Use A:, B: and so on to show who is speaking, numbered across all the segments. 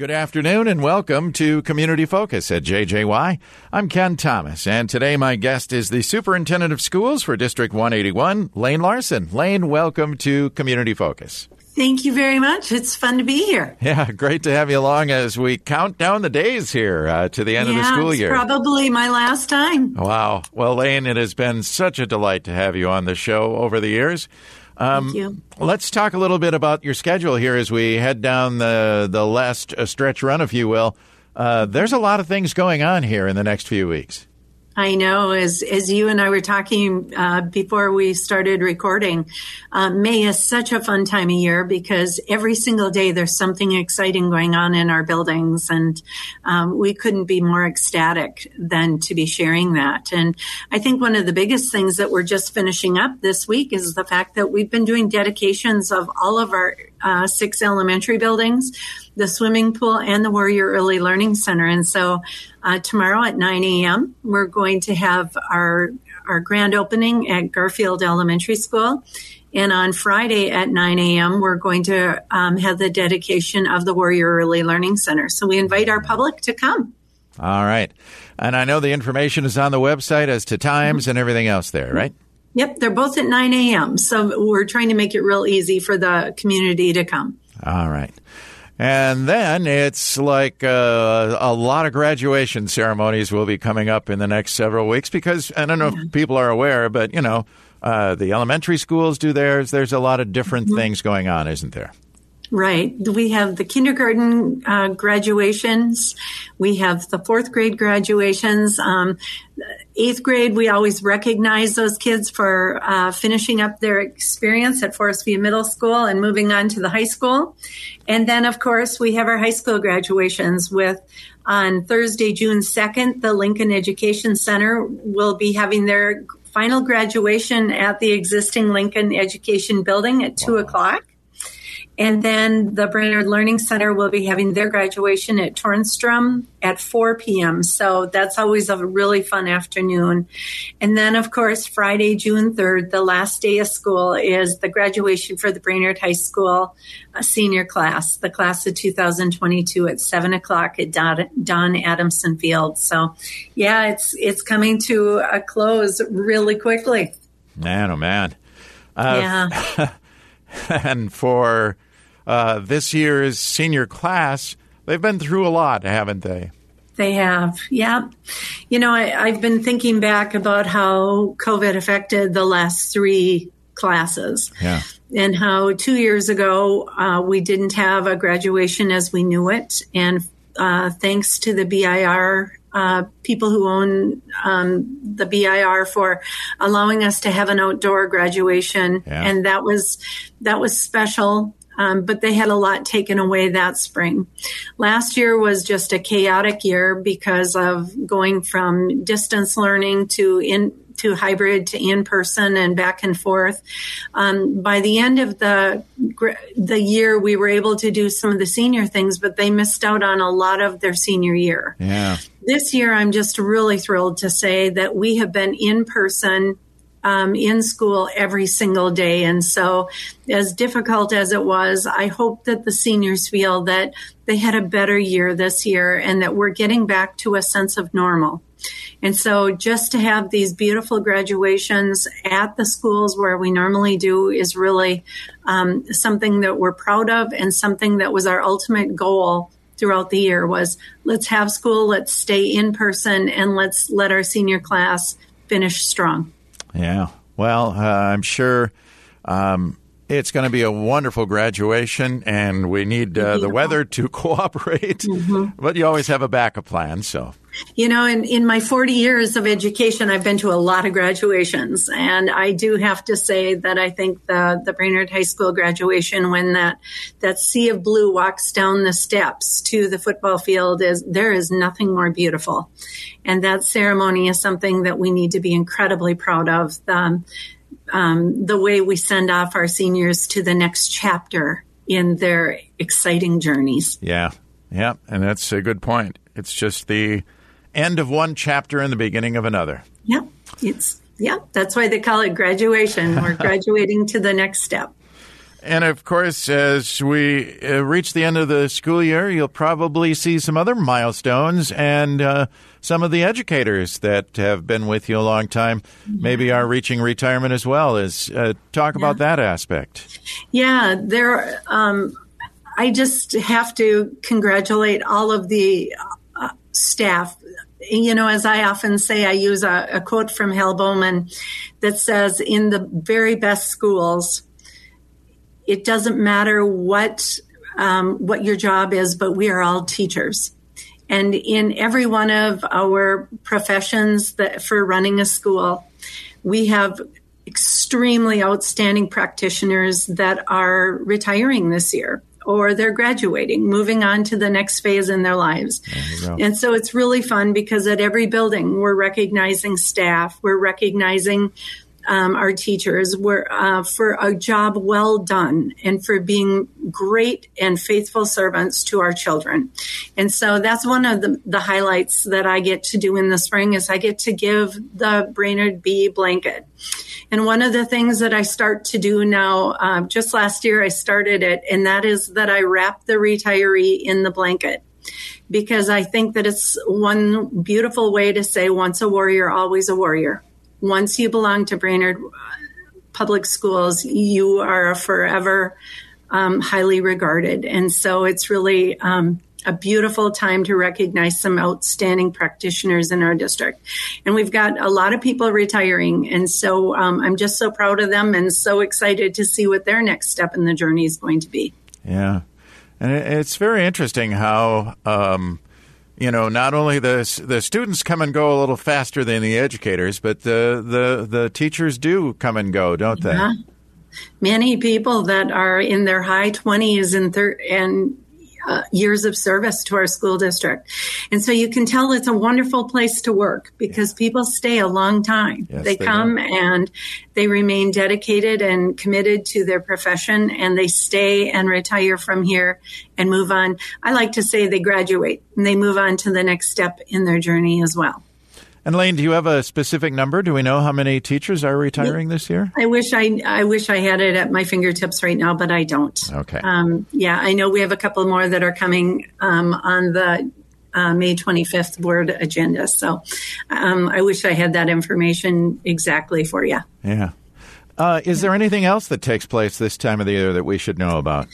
A: Good afternoon and welcome to Community Focus at JJY. I'm Ken Thomas, and today my guest is the Superintendent of Schools for District 181, Lane Larson. Lane, welcome to Community Focus.
B: Thank you very much. It's fun to be here.
A: Yeah, great to have you along as we count down the days here uh, to the end
B: yeah,
A: of the school year.
B: Probably my last time.
A: Wow. Well, Lane, it has been such a delight to have you on the show over the years.
B: Um.
A: Let's talk a little bit about your schedule here as we head down the the last uh, stretch run, if you will. Uh, there's a lot of things going on here in the next few weeks.
B: I know, as as you and I were talking uh, before we started recording, uh, May is such a fun time of year because every single day there's something exciting going on in our buildings, and um, we couldn't be more ecstatic than to be sharing that. And I think one of the biggest things that we're just finishing up this week is the fact that we've been doing dedications of all of our uh, six elementary buildings, the swimming pool, and the Warrior Early Learning Center. And so uh, tomorrow at 9 a.m., we're going to have our our grand opening at Garfield Elementary School. And on Friday at 9 a.m., we're going to um, have the dedication of the Warrior Early Learning Center. So we invite our public to come.
A: All right. And I know the information is on the website as to times and everything else there, right?
B: Yep, they're both at 9 a.m. So we're trying to make it real easy for the community to come.
A: All right. And then it's like uh, a lot of graduation ceremonies will be coming up in the next several weeks because I don't know if people are aware, but you know, uh, the elementary schools do theirs. There's a lot of different mm-hmm. things going on, isn't there?
B: Right. We have the kindergarten uh, graduations. We have the fourth grade graduations. Um, eighth grade, we always recognize those kids for uh, finishing up their experience at Forest View Middle School and moving on to the high school. And then, of course, we have our high school graduations with on Thursday, June 2nd, the Lincoln Education Center will be having their final graduation at the existing Lincoln Education Building at 2 o'clock. And then the Brainerd Learning Center will be having their graduation at Tornstrom at 4 p.m. So that's always a really fun afternoon. And then, of course, Friday, June 3rd, the last day of school is the graduation for the Brainerd High School uh, senior class, the class of 2022 at 7 o'clock at Don, Don Adamson Field. So, yeah, it's, it's coming to a close really quickly.
A: Man, oh man.
B: Uh,
A: yeah. and for uh, this year's senior class, they've been through a lot, haven't they?
B: They have, yeah. You know, I, have been thinking back about how COVID affected the last three classes.
A: Yeah.
B: And how two years ago uh, we didn't have a graduation as we knew it. And uh, thanks to the BIR uh, people who own um, the BIR for allowing us to have an outdoor graduation, yeah. and that was that was special. Um, but they had a lot taken away that spring. Last year was just a chaotic year because of going from distance learning to in to hybrid to in person and back and forth. Um, by the end of the the year, we were able to do some of the senior things, but they missed out on a lot of their senior year.
A: Yeah.
B: This year, I'm just really thrilled to say that we have been in person um, in school every single day. And so, as difficult as it was, I hope that the seniors feel that they had a better year this year and that we're getting back to a sense of normal. And so, just to have these beautiful graduations at the schools where we normally do is really um, something that we're proud of and something that was our ultimate goal throughout the year was let's have school, let's stay in person, and let's let our senior class finish strong.
A: Yeah. Well, uh, I'm sure um, it's going to be a wonderful graduation, and we need uh, the weather to cooperate. Mm-hmm. But you always have a backup plan, so.
B: You know, in, in my 40 years of education, I've been to a lot of graduations. And I do have to say that I think the, the Brainerd High School graduation, when that, that sea of blue walks down the steps to the football field, is there is nothing more beautiful. And that ceremony is something that we need to be incredibly proud of. The, um, the way we send off our seniors to the next chapter in their exciting journeys.
A: Yeah. Yeah. And that's a good point. It's just the end of one chapter and the beginning of another.
B: Yeah. It's, yeah. That's why they call it graduation. We're graduating to the next step.
A: And of course, as we uh, reach the end of the school year, you'll probably see some other milestones and uh, some of the educators that have been with you a long time maybe are reaching retirement as well. Is uh, talk about that aspect.
B: Yeah, there. Um, I just have to congratulate all of the staff. You know, as I often say, I use a, a quote from Hal Bowman that says, "In the very best schools." it doesn't matter what um, what your job is, but we are all teachers. And in every one of our professions that for running a school, we have extremely outstanding practitioners that are retiring this year or they're graduating, moving on to the next phase in their lives. And so it's really fun because at every building, we're recognizing staff, we're recognizing um, our teachers were uh, for a job well done and for being great and faithful servants to our children. And so that's one of the, the highlights that I get to do in the spring is I get to give the Brainerd Bee blanket. And one of the things that I start to do now, uh, just last year I started it, and that is that I wrap the retiree in the blanket because I think that it's one beautiful way to say once a warrior, always a warrior once you belong to Brainerd Public Schools, you are forever um, highly regarded. And so it's really um, a beautiful time to recognize some outstanding practitioners in our district. And we've got a lot of people retiring. And so um, I'm just so proud of them and so excited to see what their next step in the journey is going to be.
A: Yeah. And it's very interesting how um, you know, not only the the students come and go a little faster than the educators, but the the the teachers do come and go, don't they? Yeah.
B: Many people that are in their high twenties and thir- and uh, years of service to our school district. And so you can tell it's a wonderful place to work because people stay a long time. Yes, they, they, come and they remain dedicated and committed to their profession and they stay and retire from here and move on. I like to say they graduate and they move on to the next step in their journey as well.
A: And Lane, do you have a specific number? Do we know how many teachers are retiring this year?
B: I wish I I wish I had it at my fingertips right now, but I don't.
A: Okay.
B: Um, yeah, I know we have a couple more that are coming um, on the uh, May 25th board agenda. So um, I wish I had that information exactly for you.
A: Yeah. Uh, is there anything else that takes place this time of the year that we should know about?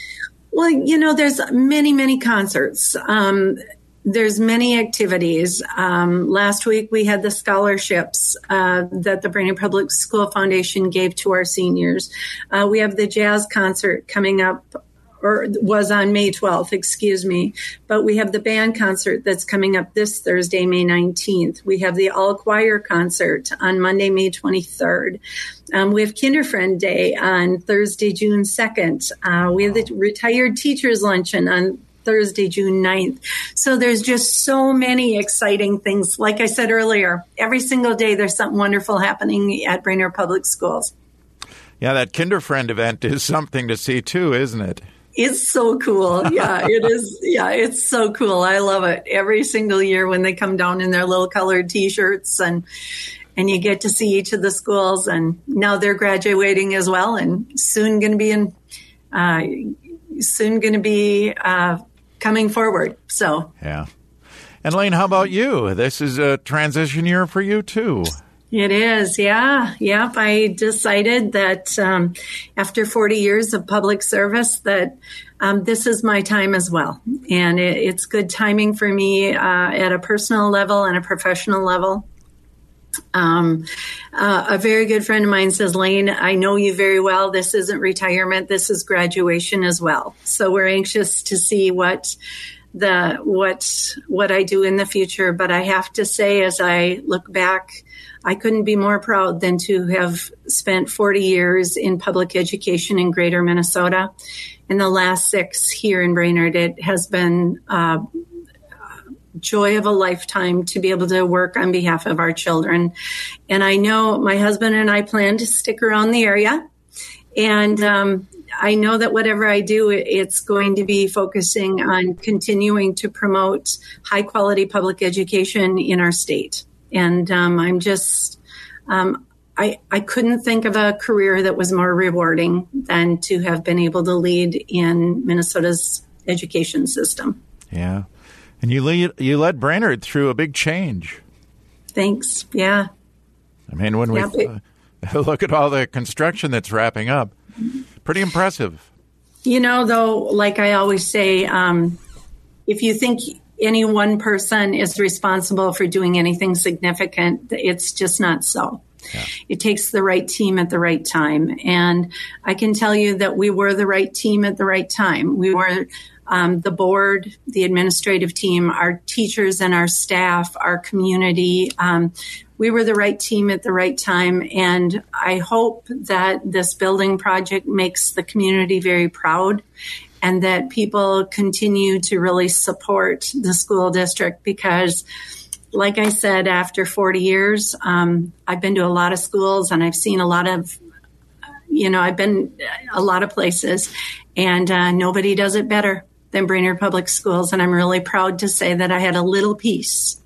B: Well, you know, there's many, many concerts. Um, there's many activities. Um, last week we had the scholarships uh, that the Brainerd Public School Foundation gave to our seniors. Uh, we have the jazz concert coming up or was on May 12th, excuse me. But we have the band concert that's coming up this Thursday, May 19th. We have the all choir concert on Monday, May 23rd. Um, we have Kinderfriend Day on Thursday, June 2nd. Uh, we have the retired teachers luncheon on Thursday, June 9th. So there's just so many exciting things. Like I said earlier, every single day there's something wonderful happening at Brainerd Public Schools.
A: Yeah, that Kinderfriend event is something to see too, isn't it?
B: It's so cool. Yeah, it is. Yeah, it's so cool. I love it. Every single year when they come down in their little colored t-shirts and and you get to see each of the schools and now they're graduating as well and soon going to be in uh, soon going to be uh, coming forward. So,
A: yeah. And Lane, how about you? This is a transition year for you too.
B: It is, yeah, yep. I decided that um, after 40 years of public service, that um, this is my time as well, and it, it's good timing for me uh, at a personal level and a professional level. Um, uh, a very good friend of mine says, Lane, I know you very well. This isn't retirement. This is graduation as well. So we're anxious to see what the, what, what I do in the future. But I have to say, as I look back, I couldn't be more proud than to have spent 40 years in public education in greater Minnesota. In the last six here in Brainerd, it has been, uh, joy of a lifetime to be able to work on behalf of our children. And I know my husband and I plan to stick around the area. And um, I know that whatever I do, it's going to be focusing on continuing to promote high quality public education in our state. And um, I'm just, um, I, I couldn't think of a career that was more rewarding than to have been able to lead in Minnesota's education system.
A: Yeah. And you lead, you led Brainerd through a big change.
B: Thanks. Yeah.
A: I mean, when we uh, look at all the construction that's wrapping up, pretty impressive.
B: You know, though, like I always say, um, if you think any one person is responsible for doing anything significant, it's just not so. Yeah. It takes the right team at the right time. And I can tell you that we were the right team at the right time. We were um, the board, the administrative team, our teachers and our staff, our community. Um, we were the right team at the right time. And I hope that this building project makes the community very proud and that people continue to really support the school district because like I said, after 40 years, um, I've been to a lot of schools and I've seen a lot of, you know, I've been a lot of places and uh, nobody does it better than Brainerd Public Schools. And I'm really proud to say that I had a little piece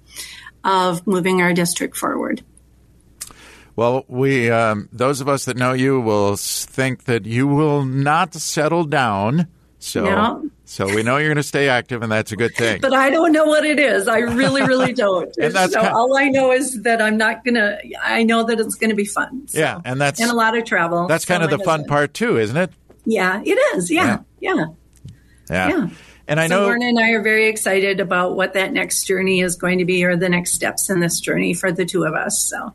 B: of moving our district forward.
A: Well, we um, those of us that know you will think that you will not settle down. So, no. so we know you're going to stay active, and that's a good thing.
B: But I don't know what it is. I really, really don't. and that's so kind of, all I know is that I'm not going to. I know that it's going to be fun.
A: So. Yeah, and that's
B: and a lot of travel.
A: That's kind of the fun part too, isn't it?
B: Yeah, it is. Yeah, yeah, yeah.
A: Yeah. yeah. And I
B: so
A: know
B: Lorna and I are very excited about what that next journey is going to be, or the next steps in this journey for the two of us. So.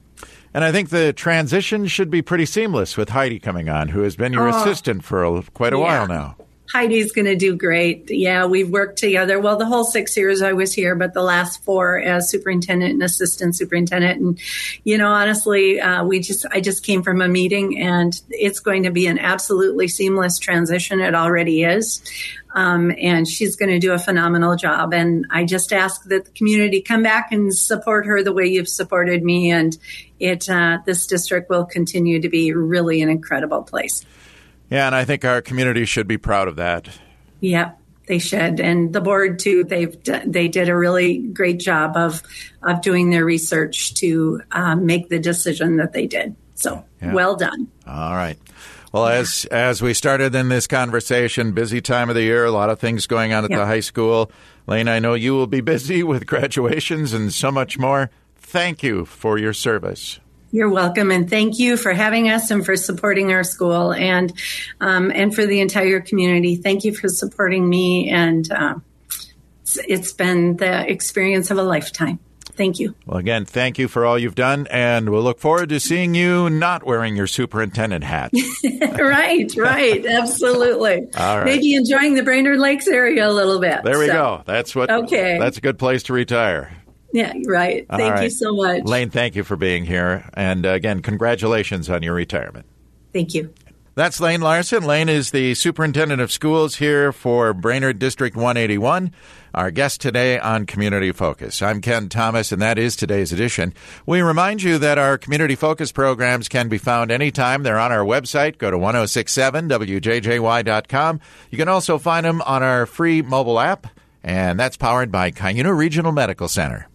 A: And I think the transition should be pretty seamless with Heidi coming on, who has been your oh, assistant for a, quite a yeah. while now.
B: Heidi's going to do great. Yeah, we've worked together. Well, the whole six years I was here, but the last four as superintendent and assistant superintendent. And, you know, honestly, uh, we just, I just came from a meeting and it's going to be an absolutely seamless transition. It already is. Um, and she's going to do a phenomenal job. And I just ask that the community come back and support her the way you've supported me. And it, uh, this district will continue to be really an incredible place.
A: Yeah, and I think our community should be proud of that.
B: Yeah, they should, and the board too. They've they did a really great job of of doing their research to um, make the decision that they did. So yeah. well done.
A: All right. Well, as as we started in this conversation, busy time of the year, a lot of things going on at yeah. the high school. Lane, I know you will be busy with graduations and so much more. Thank you for your service.
B: You're welcome, and thank you for having us and for supporting our school and um, and for the entire community. Thank you for supporting me, and uh, it's, it's been the experience of a lifetime. Thank you.
A: Well, again, thank you for all you've done, and we'll look forward to seeing you not wearing your superintendent hat.
B: right, right, absolutely.
A: all right.
B: Maybe enjoying the Brainerd Lakes area a little bit.
A: There we so. go. That's what. Okay. That's a good place to retire.
B: Yeah, right. Thank right. you so much.
A: Lane, thank you for being here. And uh, again, congratulations on your retirement.
B: Thank you.
A: That's Lane Larson. Lane is the superintendent of schools here for Brainerd District 181. Our guest today on Community Focus. I'm Ken Thomas, and that is today's edition. We remind you that our Community Focus programs can be found anytime. They're on our website. Go to 1067wjjy.com. You can also find them on our free mobile app, and that's powered by Cuyuna Regional Medical Center.